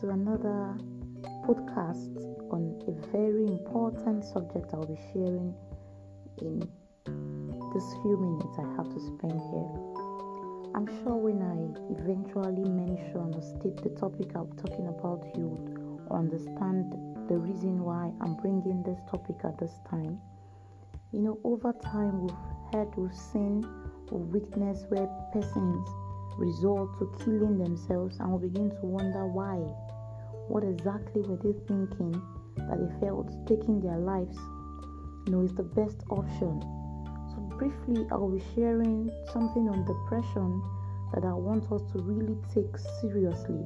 to another podcast on a very important subject I'll be sharing in this few minutes I have to spend here. I'm sure when I eventually mention or state the topic I'm talking about, you would understand the reason why I'm bringing this topic at this time. You know, over time, we've heard, we've seen, we've witnessed where persons resort to killing themselves and we begin to wonder why. What exactly were they thinking that they felt taking their lives you know is the best option? So briefly I'll be sharing something on depression that I want us to really take seriously.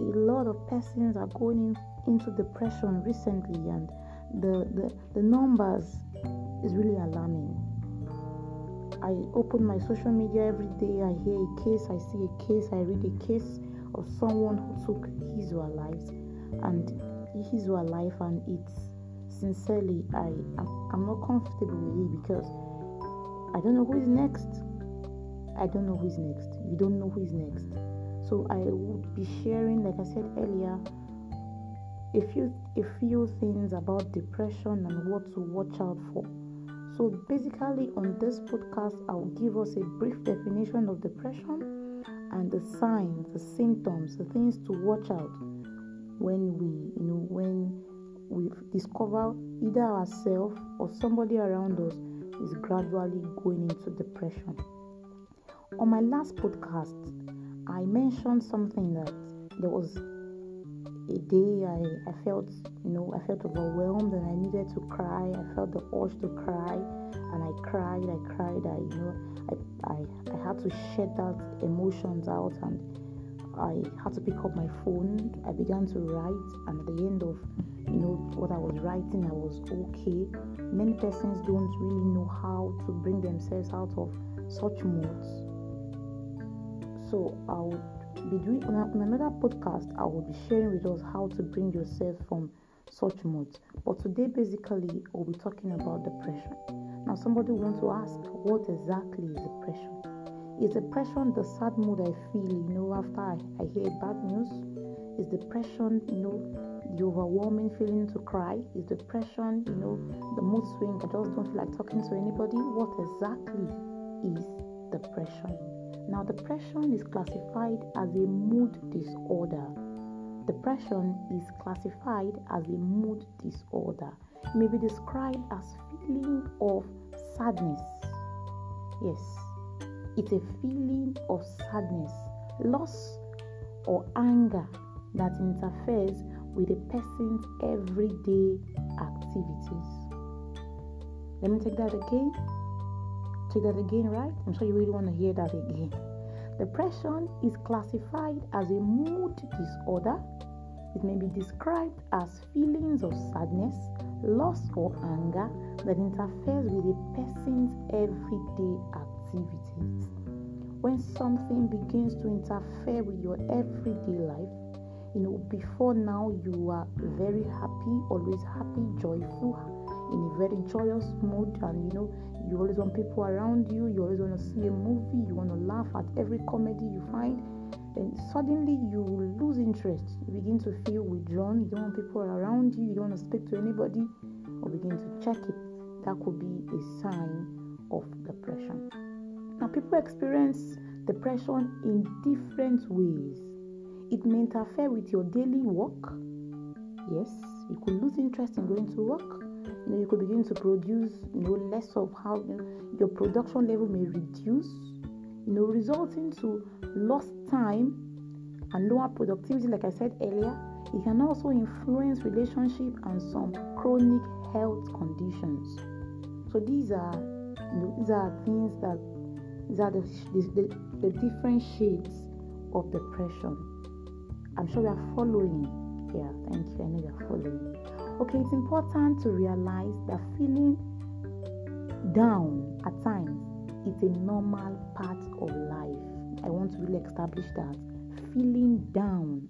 A lot of persons are going in, into depression recently and the, the, the numbers is really alarming I open my social media every day. I hear a case, I see a case, I read a case of someone who took his or her lives, and his or her life, and it's sincerely I I'm not comfortable with it because I don't know who is next. I don't know who is next. We don't know who is next. So I would be sharing, like I said earlier, a few a few things about depression and what to watch out for. So, basically, on this podcast, I will give us a brief definition of depression and the signs, the symptoms, the things to watch out when we, you know, when we discover either ourselves or somebody around us is gradually going into depression. On my last podcast, I mentioned something that there was a day I, I felt you know I felt overwhelmed and I needed to cry. I felt the urge to cry and I cried, I cried, I you know I, I, I had to shed that emotions out and I had to pick up my phone. I began to write and at the end of you know what I was writing I was okay. Many persons don't really know how to bring themselves out of such moods. So I would be doing on, another podcast i will be sharing with us how to bring yourself from such moods but today basically we'll be talking about depression. Now somebody wants to ask what exactly is depression? Is depression the sad mood i feel you know after i, I hear bad news? Is depression you know the overwhelming feeling to cry? Is depression you know the mood swing? I just don't feel like talking to anybody. What exactly is depression now, depression is classified as a mood disorder. Depression is classified as a mood disorder. It may be described as feeling of sadness. Yes, it's a feeling of sadness, loss, or anger that interferes with a person's everyday activities. Let me take that again. Take that again, right? I'm sure you really want to hear that again. Depression is classified as a mood disorder. It may be described as feelings of sadness, loss, or anger that interferes with a person's everyday activities. When something begins to interfere with your everyday life, you know, before now you are very happy, always happy, joyful, in a very joyous mood, and you know, you always want people around you, you always want to see a movie, you want to laugh at every comedy you find, and suddenly you lose interest. You begin to feel withdrawn, you don't want people around you, you don't want to speak to anybody, or begin to check it. That could be a sign of depression. Now, people experience depression in different ways. It may interfere with your daily work. Yes, you could lose interest in going to work you know you could begin to produce you know less of how you know, your production level may reduce you know resulting to lost time and lower productivity. Like i said earlier it can also influence relationship and some chronic health conditions. So these are you know, these are things that these are the, the, the different shades of depression. I'm sure you are following. Yeah thank you. I know you are following Okay, it's important to realize that feeling down at times is a normal part of life. I want to really establish that. Feeling down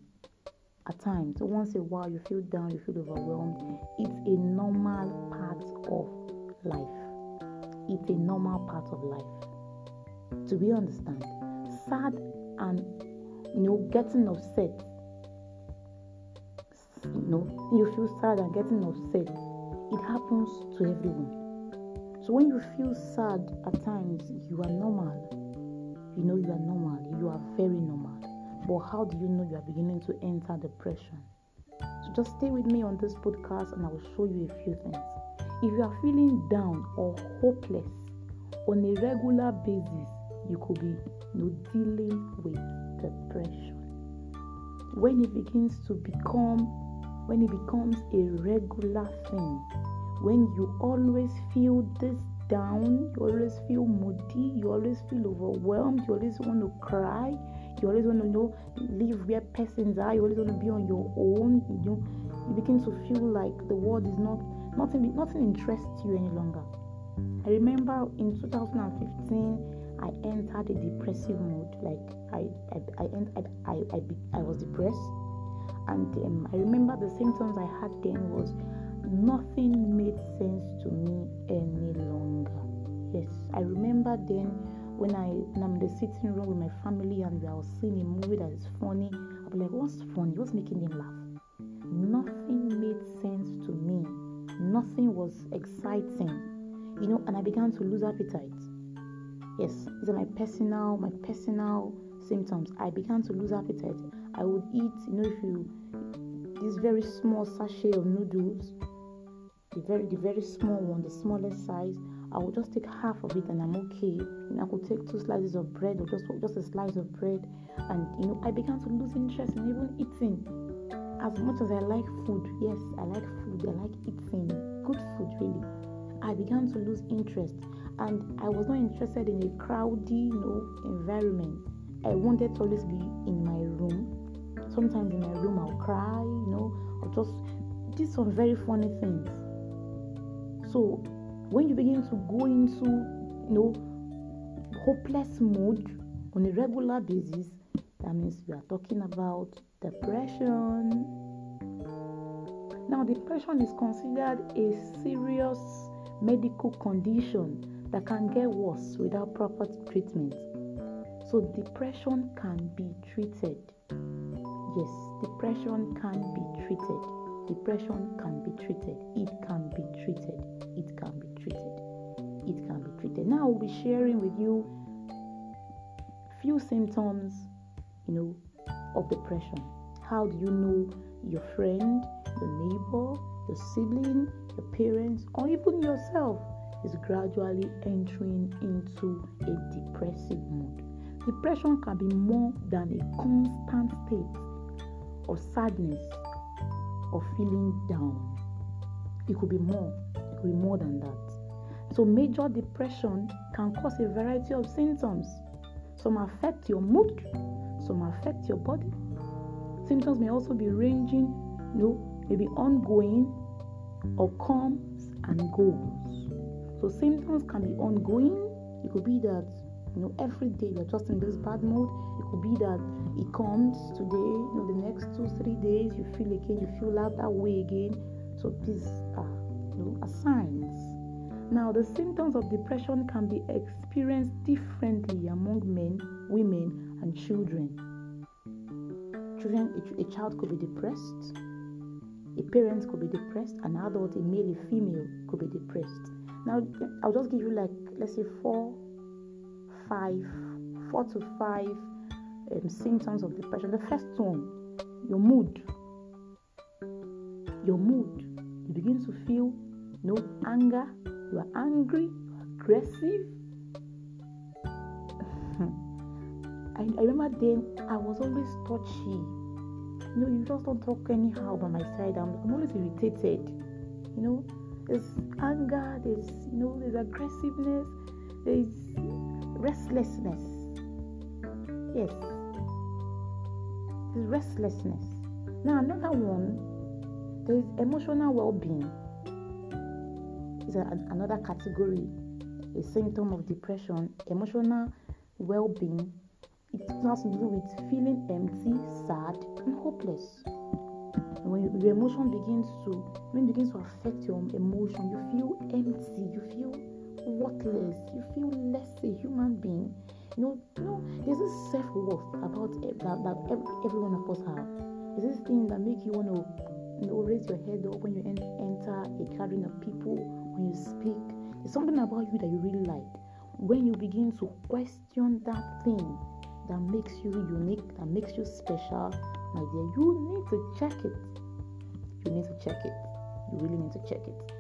at times, so once in a while you feel down, you feel overwhelmed, it's a normal part of life. It's a normal part of life. To be understand, sad and you know getting upset you know, you feel sad and getting upset. It happens to everyone. So when you feel sad at times, you are normal. You know you are normal. You are very normal. But how do you know you are beginning to enter depression? So just stay with me on this podcast and I will show you a few things. If you are feeling down or hopeless on a regular basis, you could be you know, dealing with depression. When it begins to become, when it becomes a regular thing, when you always feel this down, you always feel moody, you always feel overwhelmed, you always want to cry, you always want to know live where persons are, you always want to be on your own, you know, you begin to feel like the world is not nothing nothing interests you any longer. I remember in 2015 I entered a depressive mood. Like I, I, I, I, I, I, I was depressed, and I remember the symptoms I had then was nothing made sense to me any longer. Yes, I remember then when I when I'm in the sitting room with my family and we are seeing a movie that is funny. I'll be like, what's funny? What's making them laugh? Nothing made sense to me. Nothing was exciting, you know, and I began to lose appetite Yes, these are my personal, my personal symptoms. I began to lose appetite. I would eat, you know, if you this very small sachet of noodles, the very the very small one, the smallest size, I would just take half of it and I'm okay. And I could take two slices of bread or just just a slice of bread, and you know, I began to lose interest in even eating. As much as I like food, yes, I like food. I like eating good food, really. I began to lose interest and I was not interested in a crowded, you know, environment. I wanted to always be in my room. Sometimes in my room I'll cry, you know, or just do some very funny things. So when you begin to go into, you know, hopeless mood on a regular basis, that means we are talking about depression. Now, depression is considered a serious medical condition that can get worse without proper treatment. So, depression can be treated. Yes, depression can be treated. Depression can be treated. It can be treated. It can be treated. It can be treated. Now, I'll be sharing with you few symptoms, you know, of depression. How do you know your friend, your neighbor, your sibling, your parents, or even yourself is gradually entering into a depressive mood. Depression can be more than a constant state of sadness or feeling down. It could be more, it could be more than that. So, major depression can cause a variety of symptoms. Some affect your mood, some affect your body. Symptoms may also be ranging, you know, maybe ongoing or comes and goes. So symptoms can be ongoing. It could be that you know every day you're just in this bad mood. It could be that it comes today, you know, the next two, three days you feel again, you feel that, that way again. So these are you know, are signs. Now the symptoms of depression can be experienced differently among men, women, and children. Children, a, a child could be depressed, a parent could be depressed, an adult, a male, a female could be depressed. Now, I'll just give you like, let's say, four, five, four to five um, symptoms of depression. The first one, your mood. Your mood. You begin to feel no anger, you are angry, aggressive. I, I remember then I was always touchy. You know, you just don't talk anyhow by my side. I'm, I'm always irritated. You know, there's anger, there's you know, there's aggressiveness, there's restlessness. Yes, there's restlessness. Now another one, there's emotional well-being. Is another category, a symptom of depression. Emotional well-being. It has to do with feeling empty, sad, and hopeless when your emotion begins to when it begins to affect your emotion you feel empty you feel worthless you feel less a human being you know you know there's this self-worth about that, that every, every one of us have there's this thing that make you want to you know, raise your head up when you enter a gathering of people, when you speak. There's something about you that you really like. When you begin to question that thing that makes you unique, that makes you special, my dear, you need to check it. You need to check it. You really need to check it.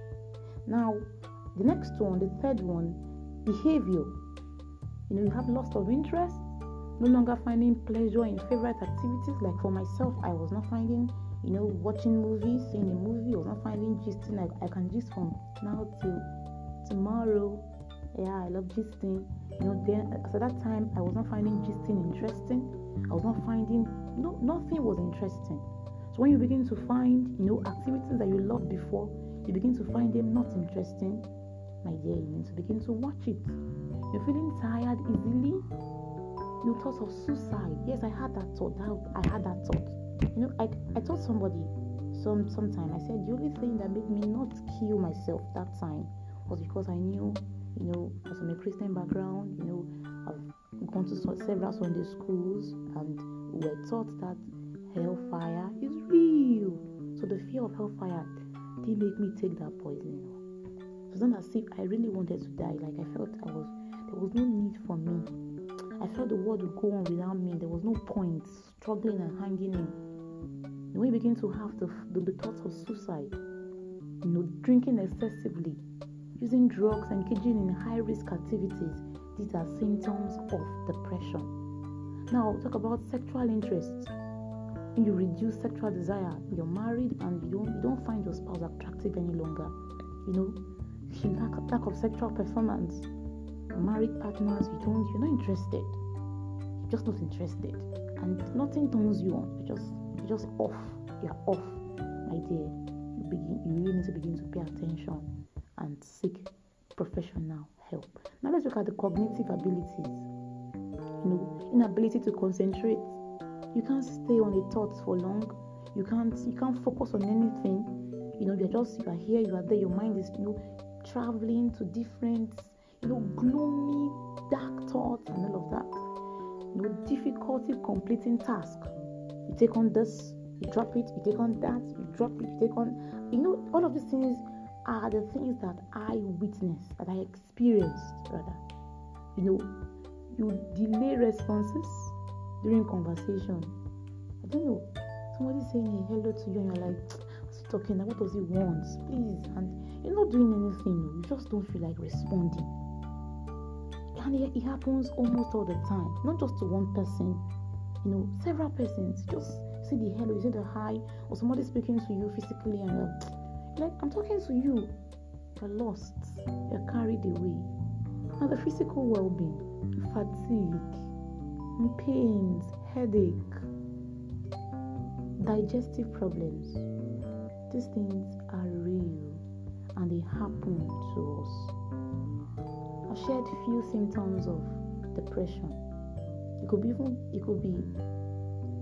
Now, the next one, the third one, behavior. You know, you have loss of interest, no longer finding pleasure in favorite activities. Like for myself, I was not finding, you know, watching movies, seeing a movie, I was not finding gisting. Like I can gist from now till tomorrow. Yeah, I love gisting. You know, then uh, at that time, I was not finding gisting interesting. I was not finding no nothing was interesting. So when you begin to find, you know, activities that you loved before, you begin to find them not interesting, my dear, you need to begin to watch it. You're feeling tired easily, you thought of suicide. Yes, I had that thought. I had that thought. You know, I, I told somebody some sometime. I said the only thing that made me not kill myself that time was because I knew, you know, as from a Christian background, you know, I've gone to several Sunday schools and we're taught that hellfire is real. So the fear of hellfire did make me take that poison. It was not as if I really wanted to die. Like I felt I was there was no need for me I felt the world would go on without me. There was no point struggling and hanging in. When you begin to have the, the, the thoughts of suicide, you know, drinking excessively, using drugs, engaging in high risk activities, these are symptoms of depression. Now, talk about sexual interests. When you reduce sexual desire, you're married and you don't you don't find your spouse attractive any longer. You know, lack, lack of sexual performance, married partners, you don't, you're not interested. You're just not interested, and nothing turns you on. You're just, you're just off. You're off, my dear. You begin, you really need to begin to pay attention and seek professional help. Now let's look at the cognitive abilities. You know, inability to concentrate. You can't stay on a thought for long. You can't, you can't focus on anything. You know, you're just, you are here, you are there. Your mind is, you know, traveling to different you know, gloomy, dark thoughts and all of that. You know, difficulty completing task. You take on this, you drop it, you take on that, you drop it, you take on you know, all of these things are the things that I witnessed, that I experienced rather. You know, you delay responses during conversation. I don't know. Somebody saying hello to you and you're like, what's he talking? About? What does he want? Please. And you're not doing anything. You just don't feel like responding. And it, it happens almost all the time. Not just to one person you know several persons. Just see the hello you see the hi or somebody speaking to you physically and you're like i'm talking to you. You're lost. You're carried away. Now the physical well-being fatigue pains headache digestive problems these things and they happen to us I've shared few symptoms of depression. It could be even it could be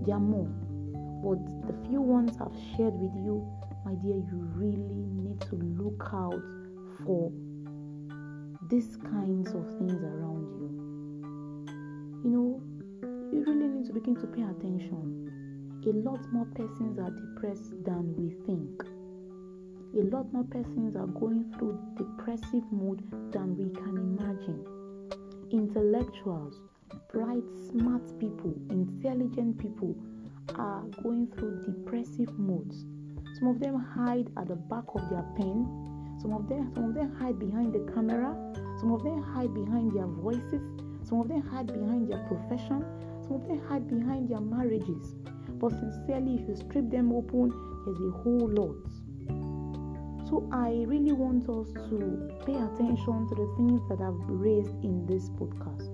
there are more. But the few ones I've shared with you, my dear, you really need to look out for these kinds of things around you. You know, you really need to begin to pay attention. A lot more persons are depressed than we think a lot more persons are going through depressive mood than we can imagine. Intellectuals, bright, smart people, intelligent people are going through depressive moods. Some of them hide at the back of their pen. Some of them, some of them hide behind the camera. Some of them hide behind their voices. Some of them hide behind their profession. Some of them hide behind their marriages. But sincerely, if you strip them open, there's a whole lot. So I really want us to pay attention to the things that I've raised in this podcast.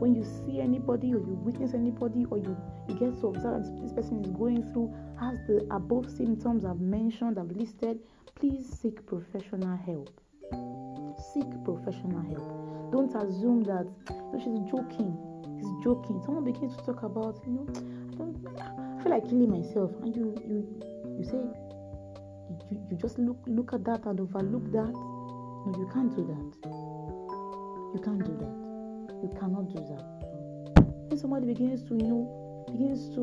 When you see anybody or you witness anybody or you, you get to observe this person is going through has the above symptoms I've mentioned, I've listed, please seek professional help. Seek professional help. Don't assume that she's joking. She's joking. Someone begins to talk about, you know, I don't I feel like killing myself, and you you you say you, you just look look at that and overlook that. No, you can't do that. You can't do that. You cannot do that. When somebody begins to, you know, begins to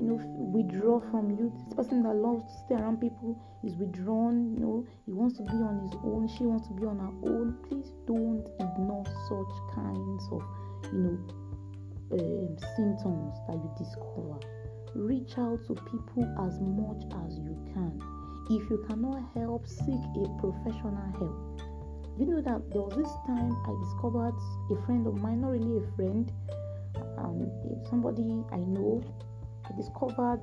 you know withdraw from you this person that loves to stay around people is withdrawn you know he wants to be on his own she wants to be on her own please don't ignore such kinds of you know um, symptoms that you discover reach out to people as much as you can if you cannot help seek a professional help. You know that there was this time i discovered a friend of mine not really a friend um, somebody i know. I discovered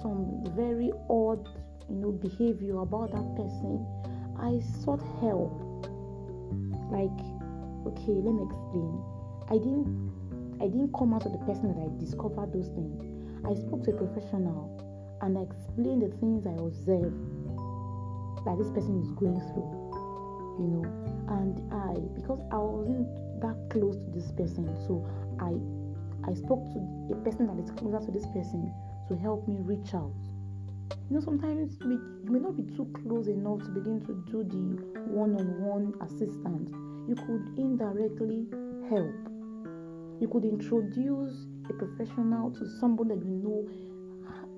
some very odd you know behavior about that person. I sought help. Like okay let me explain. I didn't I didn't come out of the person that I discovered those things. I spoke to a professional and I explained the things I observed that this person is going through. You know, and I because I wasn't that close to this person, so I I spoke to a person that is closer to this person to help me reach out. You know, sometimes we, you may not be too close enough to begin to do the one-on-one assistance. You could indirectly help you could introduce a professional to someone that you know,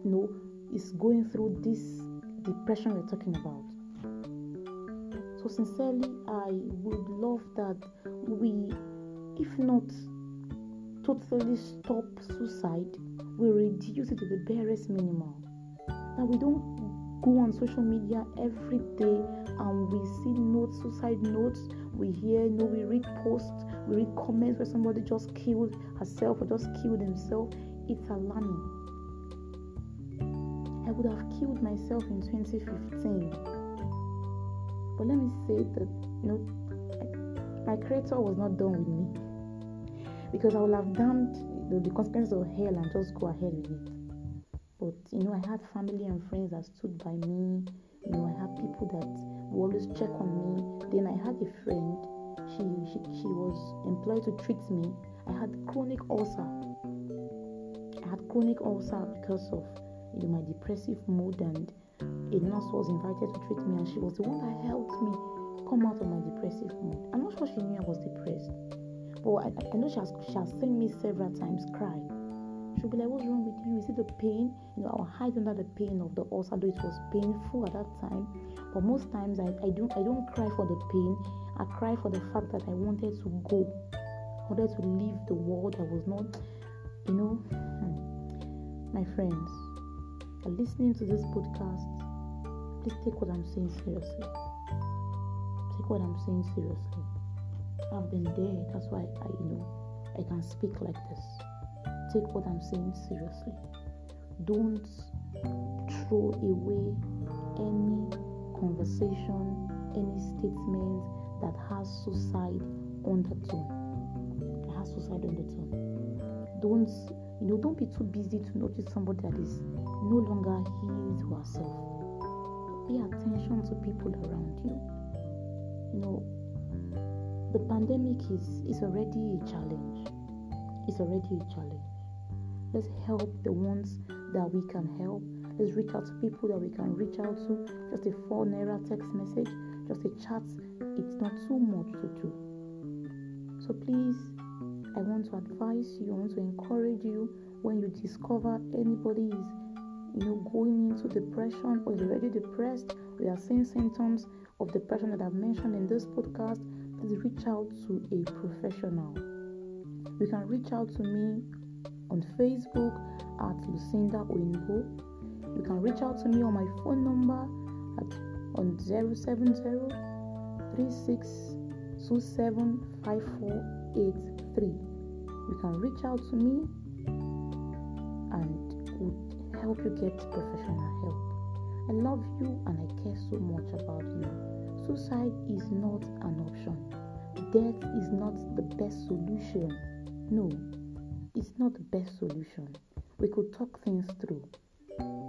you know is going through this depression we're talking about. So sincerely, I would love that we, if not totally stop suicide, we reduce it to the barest minimum. That we don't go on social media every day and we see notes, suicide notes, we hear, you know, we read posts we read comments where somebody just killed herself or just killed himself. It's alarming. I would have killed myself in 2015. But let me say that, you know, my creator was not done with me. Because I would have damned the, the consequences of hell and just go ahead with it. But, you know, I had family and friends that stood by me. You know, I had people that would always check on me. Then I had a friend she, she, she was employed to treat me, I had chronic ulcer. I had chronic ulcer because of you know, my depressive mood, and a nurse was invited to treat me, and she was the one that helped me come out of my depressive mood. I'm not sure she knew I was depressed, but I, I know she has, she has seen me several times cry. She'll be like, What's wrong with you? Is it the pain? You know, I'll hide under the pain of the ulcer, though it was painful at that time. But most times I, I don't I don't cry for the pain. I cry for the fact that I wanted to go. I wanted to leave the world. I was not, you know. Hmm. My friends, are listening to this podcast, please take what I'm saying seriously. Take what I'm saying seriously. I've been there. That's why I, you know, I can speak like this take what I'm saying seriously. Don't throw away any conversation, any statement that has suicide undertone. That has suicide undertone. Don't you know? Don't be too busy to notice somebody that is no longer his or herself. Pay attention to people around you. You know, the pandemic is is already a challenge. It's already a challenge. Let's help the ones that we can help. Let's reach out to people that we can reach out to. Just a four naira text message, just a chat. It's not too much to do. So please, I want to advise you, I want to encourage you when you discover anybody is you know going into depression or is already depressed We are seeing symptoms of depression that I've mentioned in this podcast, please reach out to a professional. You can reach out to me on Facebook at Lucinda Oinbo. You can reach out to me on my phone number at on 070 You can reach out to me and help you get professional help. I love you and I care so much about you. Suicide is not an option. Death is not the best solution. No, it's not the best solution. We could talk things through.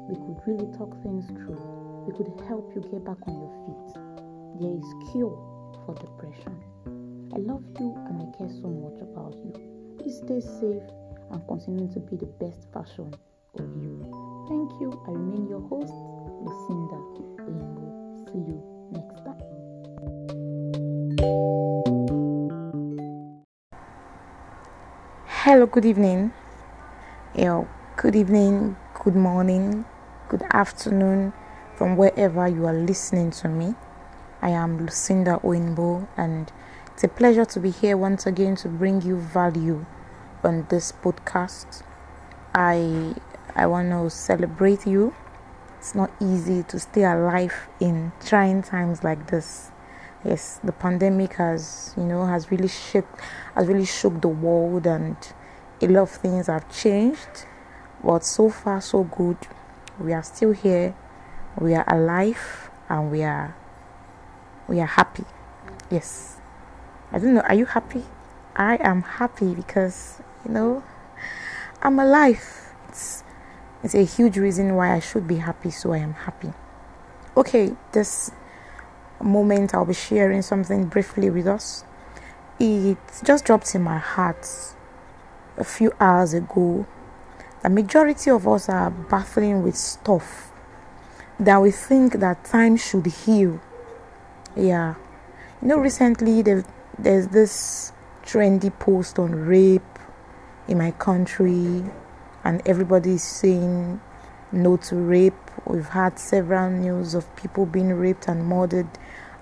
We could really talk things through. We could help you get back on your feet. There is cure for depression. I love you and I care so much about you. Please stay safe and continue to be the best version of you. Thank you. I remain your host, Lucinda. See you next time. Hello, good evening. Know, Good evening, good morning, good afternoon from wherever you are listening to me. I am Lucinda Oinbo, and it's a pleasure to be here once again to bring you value on this podcast. I I want to celebrate you. It's not easy to stay alive in trying times like this. Yes, the pandemic has, you know, has really shook has really shook the world and a lot of things have changed but so far, so good. We are still here. We are alive, and we are we are happy. Yes. I don't know. Are you happy? I am happy because you know I'm alive. It's it's a huge reason why I should be happy. So I am happy. Okay, this moment I'll be sharing something briefly with us. It just dropped in my heart a few hours ago the majority of us are battling with stuff that we think that time should heal. Yeah. You know, recently there's this trendy post on rape in my country, and everybody is saying no to rape. We've had several news of people being raped and murdered,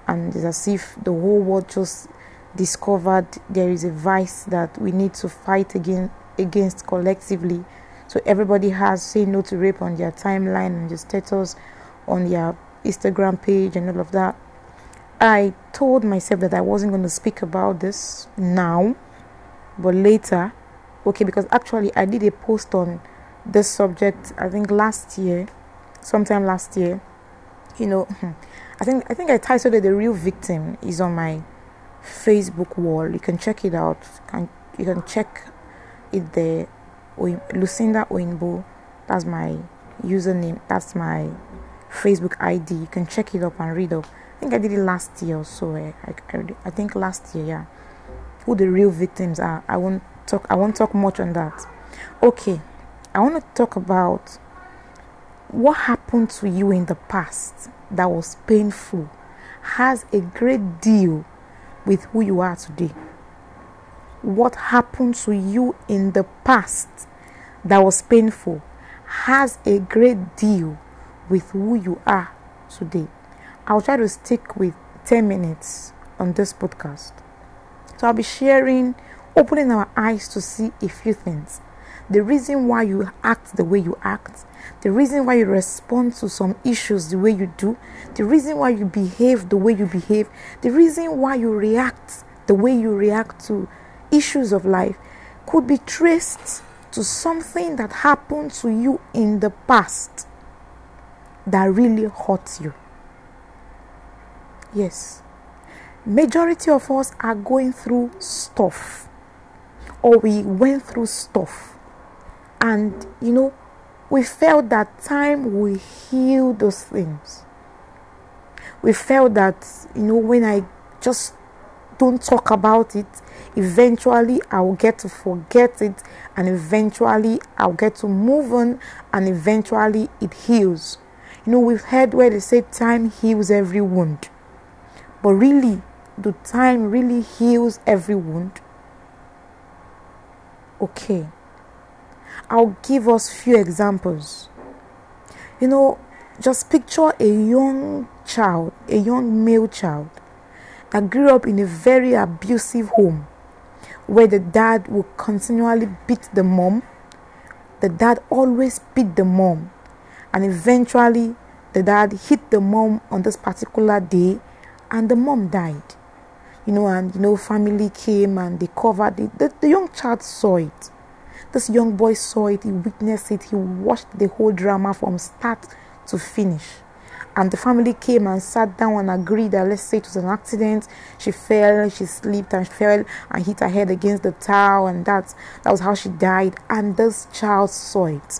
and it's as if the whole world just discovered there is a vice that we need to fight against, against collectively so everybody has say no to rape on their timeline and their status on their Instagram page and all of that. I told myself that I wasn't going to speak about this now, but later, okay, because actually I did a post on this subject I think last year, sometime last year. You know, I think I think I titled it "The Real Victim" is on my Facebook wall. You can check it out. Can you can check it there Lucinda Oinbo. That's my username. That's my Facebook ID. You can check it up and read up. I think I did it last year or so. Eh? I, I, I think last year, yeah. Who the real victims are. I won't talk. I won't talk much on that. Okay, I want to talk about what happened to you in the past that was painful has a great deal with who you are today what happened to you in the past that was painful has a great deal with who you are today. I'll try to stick with 10 minutes on this podcast. So I'll be sharing, opening our eyes to see a few things. The reason why you act the way you act, the reason why you respond to some issues the way you do, the reason why you behave the way you behave, the reason why you react the way you react to issues of life could be traced to something that happened to you in the past that really hurt you. Yes. Majority of us are going through stuff or we went through stuff and you know we felt that time will heal those things. We felt that you know when I just don't talk about it, eventually I'll get to forget it, and eventually I'll get to move on, and eventually it heals. You know, we've heard where they say time heals every wound, but really, do time really heals every wound? Okay, I'll give us few examples. You know, just picture a young child, a young male child that grew up in a very abusive home where the dad would continually beat the mom. The dad always beat the mom, and eventually, the dad hit the mom on this particular day, and the mom died. You know, and you know, family came and they covered it. The, the young child saw it. This young boy saw it, he witnessed it, he watched the whole drama from start to finish. And the family came and sat down and agreed that let's say it was an accident. She fell she slipped and fell and hit her head against the towel and that's that was how she died. And this child saw it.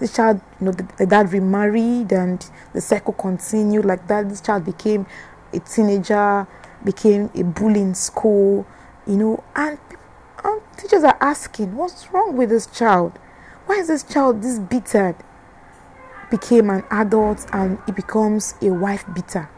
This child you know the, the dad remarried and the cycle continued like that. This child became a teenager became a bully in school you know and, and teachers are asking what's wrong with this child why is this child this bitter became an adult and he becomes a wife beater.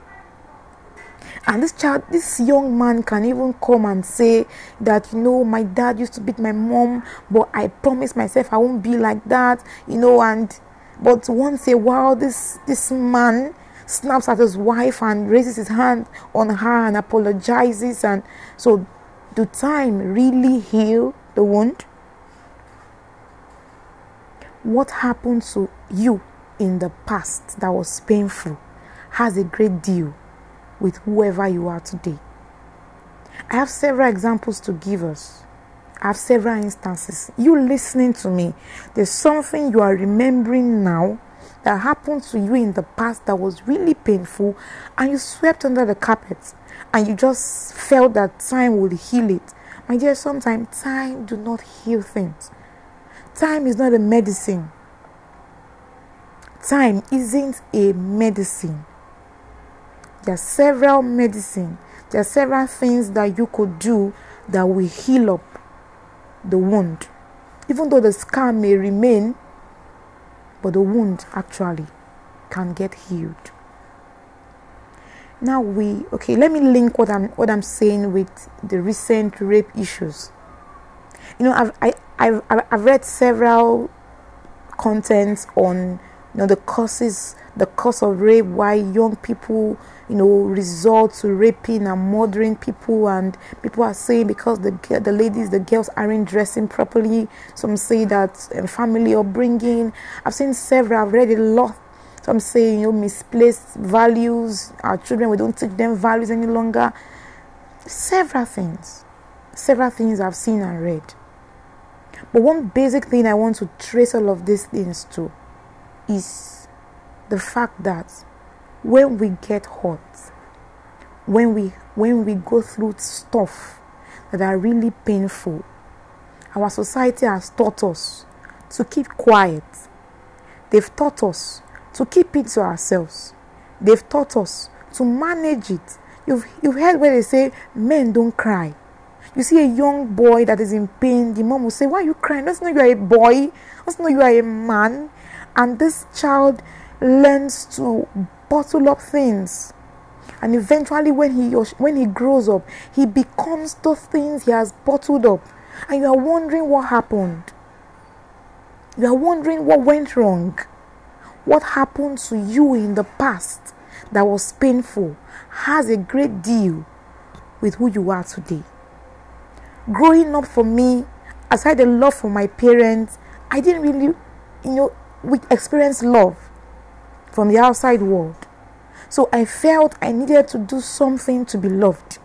And this child, this young man can even come and say that, you know, my dad used to beat my mom, but I promised myself I won't be like that, you know, and but once a while this this man snaps at his wife and raises his hand on her and apologizes and so do time really heal the wound? What happened to you in the past that was painful has a great deal with whoever you are today. I have several examples to give us. I have several instances. You listening to me, there's something you are remembering now that happened to you in the past that was really painful and you swept under the carpet and you just felt that time would heal it. My dear, sometimes time do not heal things. Time is not a medicine. Time isn't a medicine. There are several medicine. There are several things that you could do that will heal up the wound. Even though the scar may remain, but the wound actually can get healed. Now we okay, let me link what I'm what I'm saying with the recent rape issues. You know, I've I, I've I've read several contents on you know the causes the cause of rape why young people you know resort to raping and murdering people. And people are saying because the the ladies the girls aren't dressing properly. Some say that um, family upbringing. I've seen several i've read a lot. Some say you know misplaced values. Our children we don't teach them values any longer. Several things. Several things i've seen and read. But one basic thing i want to trace all of these things to is the fact that when we get hurt, when we when we go through stuff that are really painful, our society has taught us to keep quiet. They've taught us to keep it to ourselves. They've taught us to manage it. You've you've heard where they say men don't cry. You see a young boy that is in pain, the mom will say, Why are you crying? Doesn't know you are a boy, doesn't know you are a man. And this child learns to bottle up things. And eventually when he when he grows up he becomes those things he has bottled up. And you are wondering what happened. You are wondering what went wrong. What happened to you in the past that was painful has a great deal with who you are today. Growing up for me aside the love for my parents i didn't really you know we experience love from the outside world. So I felt I needed to do something to be loved.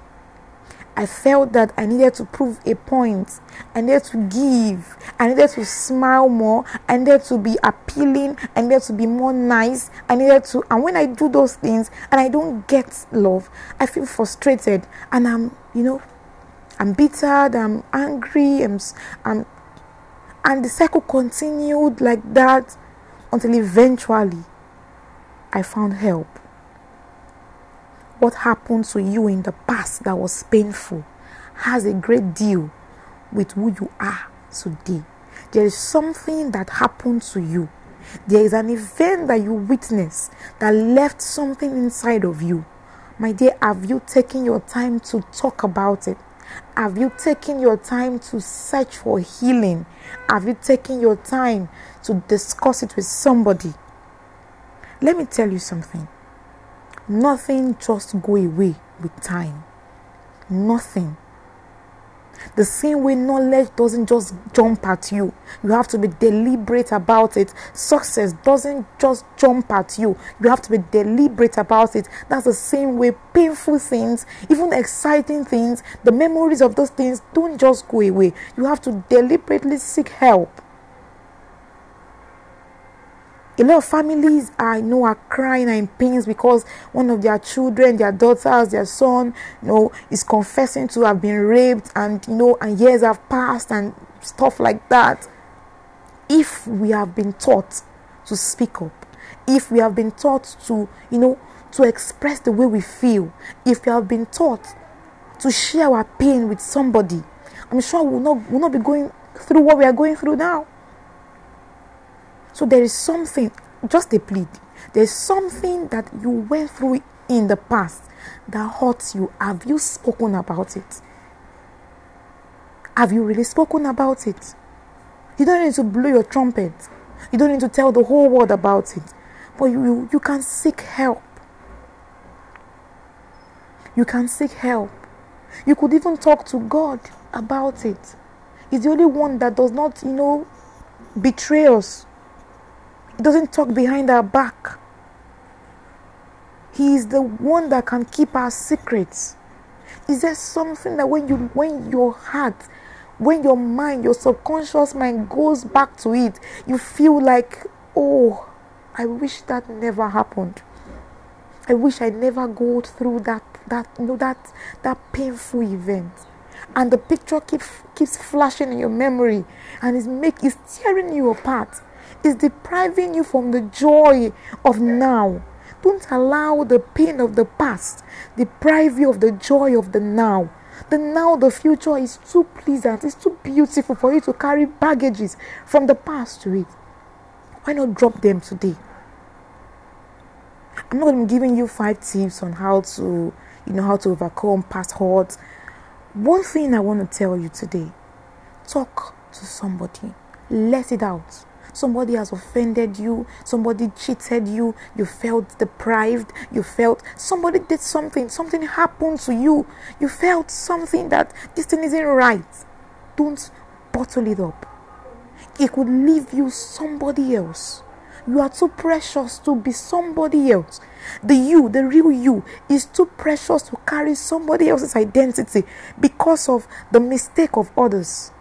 I felt that I needed to prove a point. I needed to give. I needed to smile more. I needed to be appealing. I needed to be more nice. I needed to. And when I do those things and I don't get love, I feel frustrated and I'm, you know, I'm bitter. I'm angry. I'm, I'm, and the cycle continued like that until eventually I found help. What happened to you in the past that was painful has a great deal with who you are today. There is something that happened to you. There is an event that you witnessed that left something inside of you. My dear, have you taken your time to talk about it? Have you taken your time to search for healing? Have you taken your time to discuss it with somebody? Let me tell you something. Nothing just go away with time. Nothing. The same way knowledge doesn't just jump at you. You have to be deliberate about it. Success doesn't just jump at you. You have to be deliberate about it. That's the same way painful things, even exciting things, the memories of those things don't just go away. You have to deliberately seek help. A lot of families I know are crying and in pains because one of their children, their daughters, their son, you know, is confessing to have been raped and you know, and years have passed and stuff like that. If we have been taught to speak up, if we have been taught to, you know, to express the way we feel, if we have been taught to share our pain with somebody, I'm sure we'll not, we'll not be going through what we are going through now. So there is something, just a plea. There's something that you went through in the past that hurts you, have you spoken about it? Have you really spoken about it? You don't need to blow your trumpet. You don't need to tell the whole world about it. But you, you, you can seek help. You can seek help. You could even talk to God about it. He's the only one that does not, you know, betray us. Doesn't talk behind our back. He is the one that can keep our secrets. Is there something that when you when your heart, when your mind, your subconscious mind goes back to it, you feel like, oh, I wish that never happened. I wish I never go through that that you know that that painful event. And the picture keeps keeps flashing in your memory and is make is tearing you apart. Is depriving you from the joy of now. Don't allow the pain of the past deprive you of the joy of the now. The now, the future is too pleasant, it's too beautiful for you to carry baggages from the past to it. Why not drop them today? I'm not going to be giving you five tips on how to, you know, how to overcome past hurts. One thing I want to tell you today talk to somebody, let it out somebody has offended you, somebody cheated you, you felt deprived, you felt somebody did something, something happened to you, you felt something that this thing isn't right. Don't bottle it up. It could leave you somebody else. You are too precious to be somebody else. The you, the real you, is too precious to carry somebody else's identity because of the mistake of others.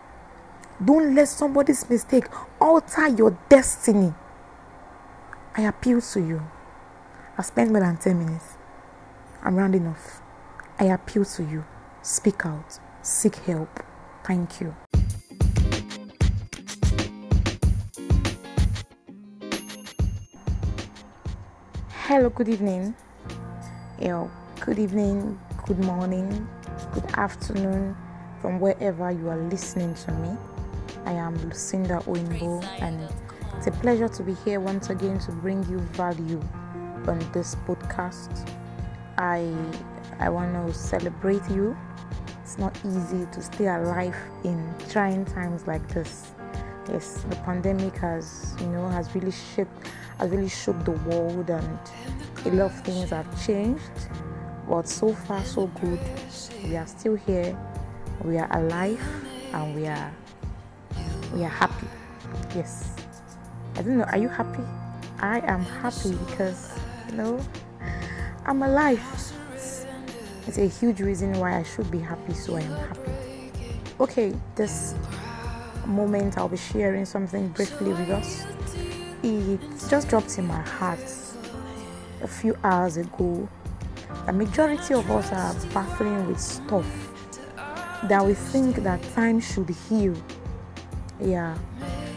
Don't let somebody's mistake alter your destiny. I appeal to you. I've spent more than 10 minutes. I'm rounding off. I appeal to you. Speak out. Seek help. Thank you. Hello, good evening. Know, good evening, good morning, good afternoon from wherever you are listening to me. I am Lucinda Oimbo, and it's a pleasure to be here once again to bring you value on this podcast. I I want to celebrate you. It's not easy to stay alive in trying times like this. Yes, the pandemic has you know has really shook has really shook the world, and a lot of things have changed. But so far, so good. We are still here. We are alive, and we are we are happy. Yes. I don't know, are you happy? I am happy because, you know, I'm alive. It's a huge reason why I should be happy, so I am happy. Okay, this moment I'll be sharing something briefly with us. It just dropped in my heart a few hours ago. The majority of us are battling with stuff that we think that time should heal yeah.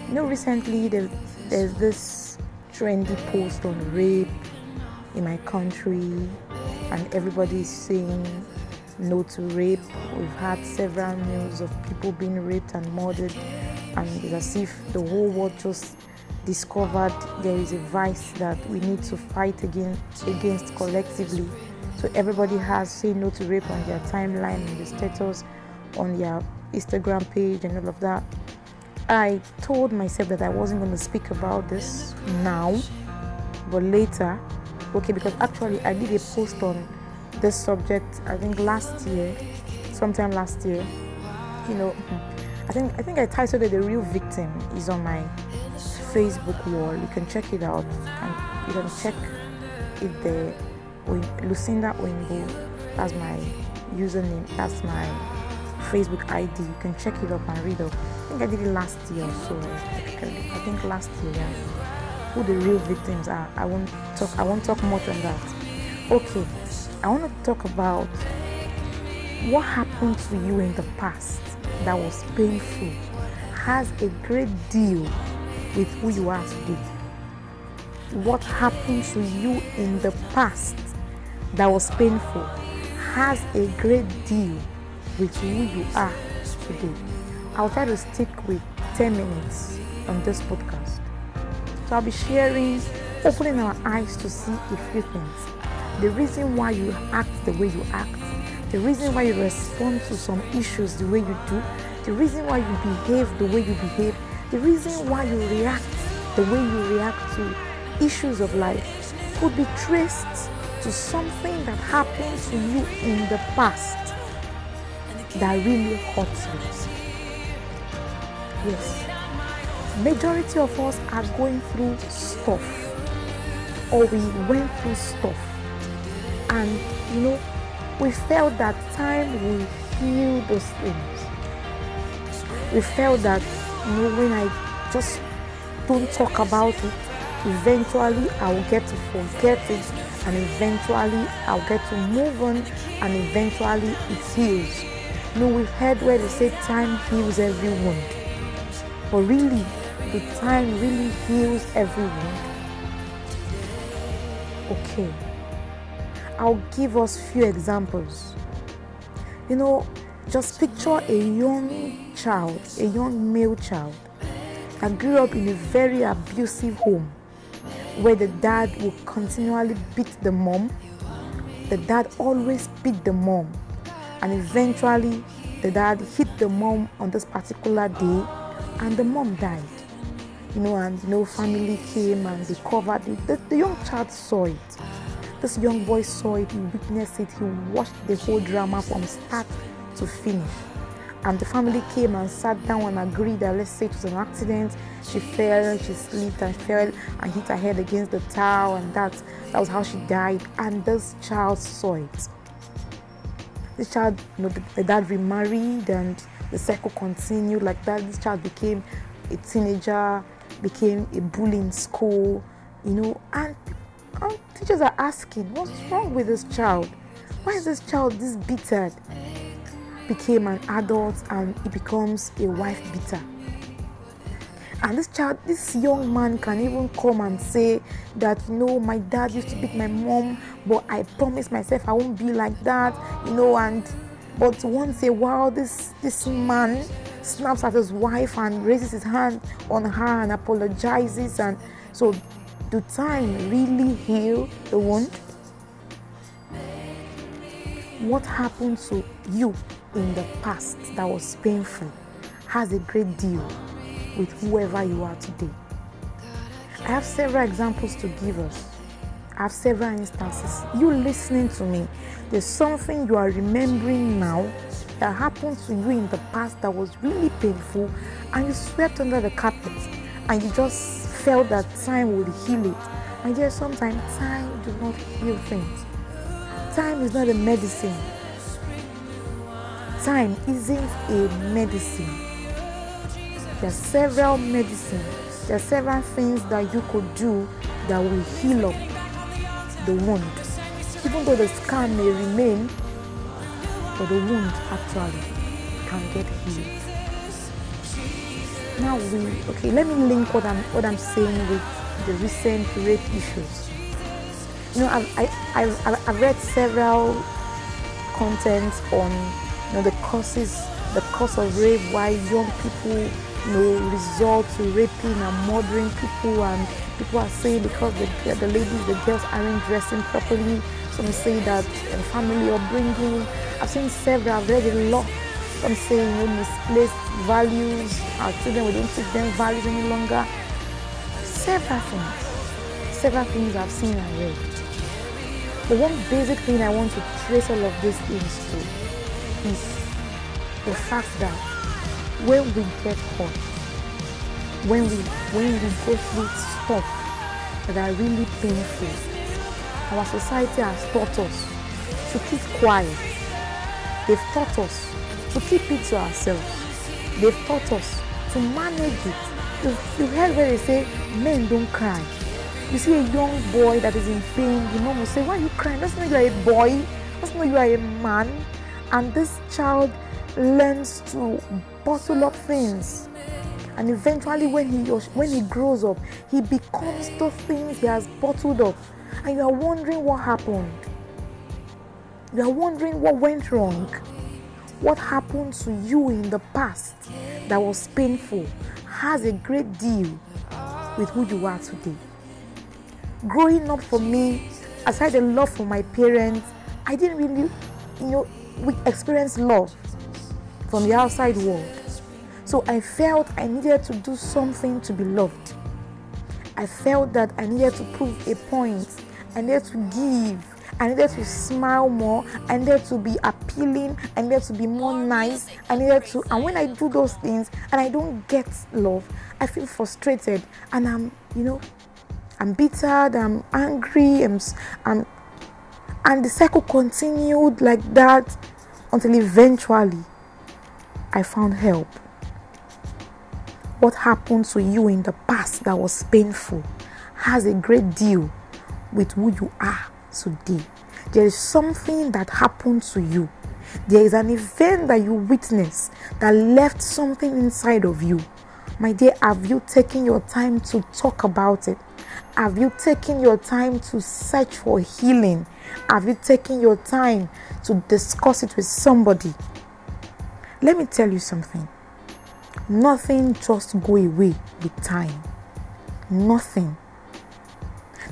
You know recently there, there's this trendy post on rape in my country and everybody is saying no to rape. We've had several news of people being raped and murdered and it's as if the whole world just discovered there is a vice that we need to fight against, against collectively. So everybody has say no to rape on their timeline and the status on their instagram page and all of that I told myself that I wasn't going to speak about this now, but later. Okay, because actually I did a post on this subject. I think last year, sometime last year. You know, I think I think I titled it "The Real Victim" is on my Facebook wall. You can check it out, and you can check it there. Lucinda Oimbo. That's my username. That's my Facebook ID. You can check it up and read up think I did it last year, so I think last year. Yeah. Who the real victims are. I won't talk. I won't talk much on that. Okay, I want to talk about what happened to you in the past that was painful has a great deal with who you are today. What happened to you in the past that was painful has a great deal with who you are today. I'll try to stick with 10 minutes on this podcast. So I'll be sharing, opening our eyes to see a few things. the reason why you act the way you act, the reason why you respond to some issues the way you do, the reason why you behave the way you behave, the reason why you react the way you react to issues of life could be traced to something that happened to you in the past that really hurts you. Yes. Majority of us are going through stuff or we went through stuff and you know we felt that time will heal those things. We felt that you know when I just don't talk about it, eventually I will get to forget it and eventually I'll get to move on and eventually it heals. You know, we've heard where they say time heals every wound. But really, the time really heals every wound. Okay. I'll give us few examples. You know, just picture a young child, a young male child that grew up in a very abusive home where the dad would continually beat the mom. The dad always beat the mom. And eventually, the dad hit the mom on this particular day, and the mom died. You know, and you know, family came and they covered it. The, the young child saw it. This young boy saw it, he witnessed it, he watched the whole drama from start to finish. And the family came and sat down and agreed that let's say it was an accident. She fell, she slipped and fell and hit her head against the towel, and that that was how she died. And this child saw it. This child, you know, the, the dad remarried, and the cycle continued like that. This child became a teenager, became a bully in school, you know, and and teachers are asking, what's wrong with this child? Why is this child this bitter? Became an adult and he becomes a wife beater. And this child, this young man can even come and say that, you know, my dad used to beat my mom, but I promised myself I won't be like that, you know, and but once a while this this man snaps at his wife and raises his hand on her and apologizes and so do time really heal the wound? What happened to you in the past that was painful has a great deal with whoever you are today. I have several examples to give us. I have several instances. You listening to me, there's something you are remembering now that happened to you in the past that was really painful and you swept under the carpet and you just felt that time would heal it. And yet sometimes time does not heal things. Time is not a medicine. Time isn't a medicine. There are several medicines. There are several things that you could do that will heal up the wound. Even though the scar may remain, but the wound actually can get healed. Now we okay, let me link what I'm what I'm saying with the recent rape issues. You know, I've I, I've, I've read several contents on you know the causes the cause of rape, why young people you know resort to raping and murdering people and people are saying because the, the ladies, the girls aren't dressing properly. Some say that family upbringing. I've seen several, I've read a lot. Some say you misplaced values, our children, we don't teach them values any longer. Several things. Several things I've seen and read. The one basic thing I want to trace all of these things to is the fact that when we get hurt, when we when we go through stuff that are really painful, our society has taught us to keep quiet. They've taught us to keep it to ourselves. They've taught us to manage it. You've heard where they say men don't cry. You see a young boy that is in pain, the mom will say, Why are you crying? Doesn't know you are a boy, doesn't know you are a man. And this child learns to bottle up things. And eventually, when he when he grows up, he becomes the things he has bottled up. And you are wondering what happened. You are wondering what went wrong. What happened to you in the past that was painful has a great deal with who you are today. Growing up for me aside the love for my parents, I didn't really, you know, we experienced love from the outside world. So I felt I needed to do something to be loved. I felt that I needed to prove a point. I needed to give. I needed to smile more. I needed to be appealing. I needed to be more nice. I needed to. And when I do those things and I don't get love, I feel frustrated and I'm, you know, I'm bitter. I'm angry. I'm, I'm, and the cycle continued like that until eventually I found help. What happened to you in the past that was painful has a great deal with who you are today. There is something that happened to you. There is an event that you witnessed that left something inside of you. My dear, have you taken your time to talk about it? Have you taken your time to search for healing? Have you taken your time to discuss it with somebody? Let me tell you something. Nothing just go away with time. Nothing.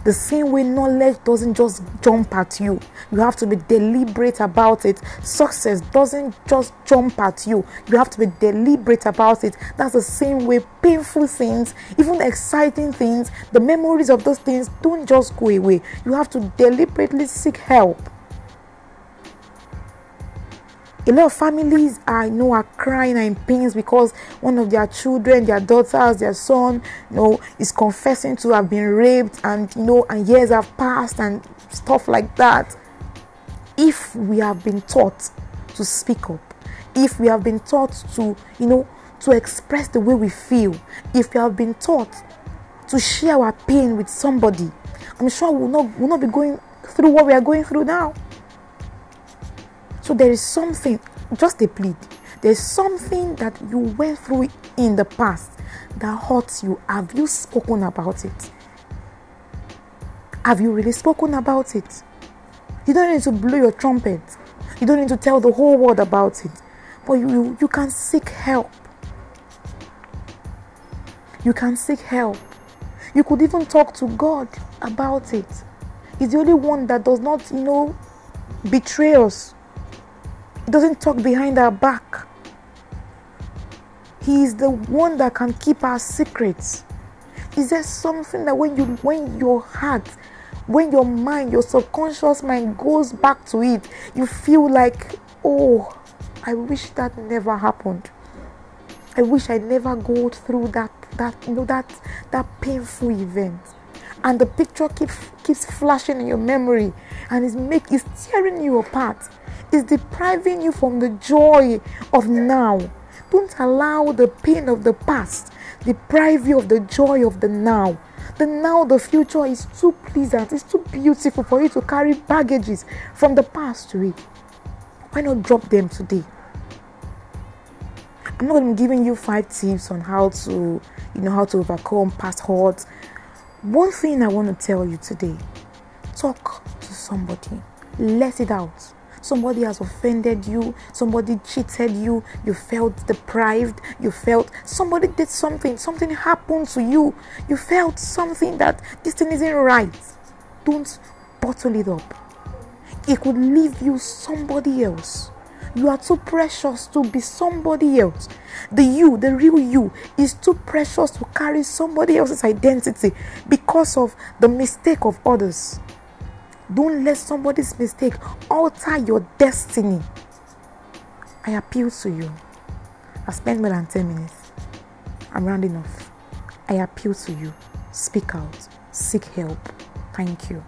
The same way knowledge doesn't just jump at you, you have to be deliberate about it. Success doesn't just jump at you, you have to be deliberate about it. That's the same way painful things, even exciting things, the memories of those things don't just go away. You have to deliberately seek help a lot of families I know are crying and in pains because one of their children, their daughters, their son, you know, is confessing to have been raped and you know, and years have passed and stuff like that. If we have been taught to speak up, if we have been taught to, you know, to express the way we feel, if we have been taught to share our pain with somebody, I'm sure we'll not, we'll not be going through what we are going through now. So there is something, just a plead. There's something that you went through in the past that hurts you. Have you spoken about it? Have you really spoken about it? You don't need to blow your trumpet. You don't need to tell the whole world about it. But you, you, you can seek help. You can seek help. You could even talk to God about it. He's the only one that does not, you know, betray us doesn't talk behind our back. He is the one that can keep our secrets. Is there something that when you when your heart, when your mind, your subconscious mind goes back to it, you feel like, oh, I wish that never happened. I wish I never go through that that you know that that painful event. And the picture keeps keeps flashing in your memory and it's make it's tearing you apart is depriving you from the joy of now. Don't allow the pain of the past deprive you of the joy of the now. The now, the future is too pleasant, it's too beautiful for you to carry baggages from the past to it. Why not drop them today? I'm not going to be giving you five tips on how to, you know, how to overcome past hurts. One thing I want to tell you today: talk to somebody, let it out somebody has offended you, somebody cheated you, you felt deprived, you felt somebody did something, something happened to you, you felt something that this thing isn't right. Don't bottle it up. It could leave you somebody else. You are too precious to be somebody else. The you, the real you, is too precious to carry somebody else's identity because of the mistake of others. Don't let somebody's mistake alter your destiny. I appeal to you. I spent more than 10 minutes. I'm rounding off. I appeal to you. Speak out. Seek help. Thank you.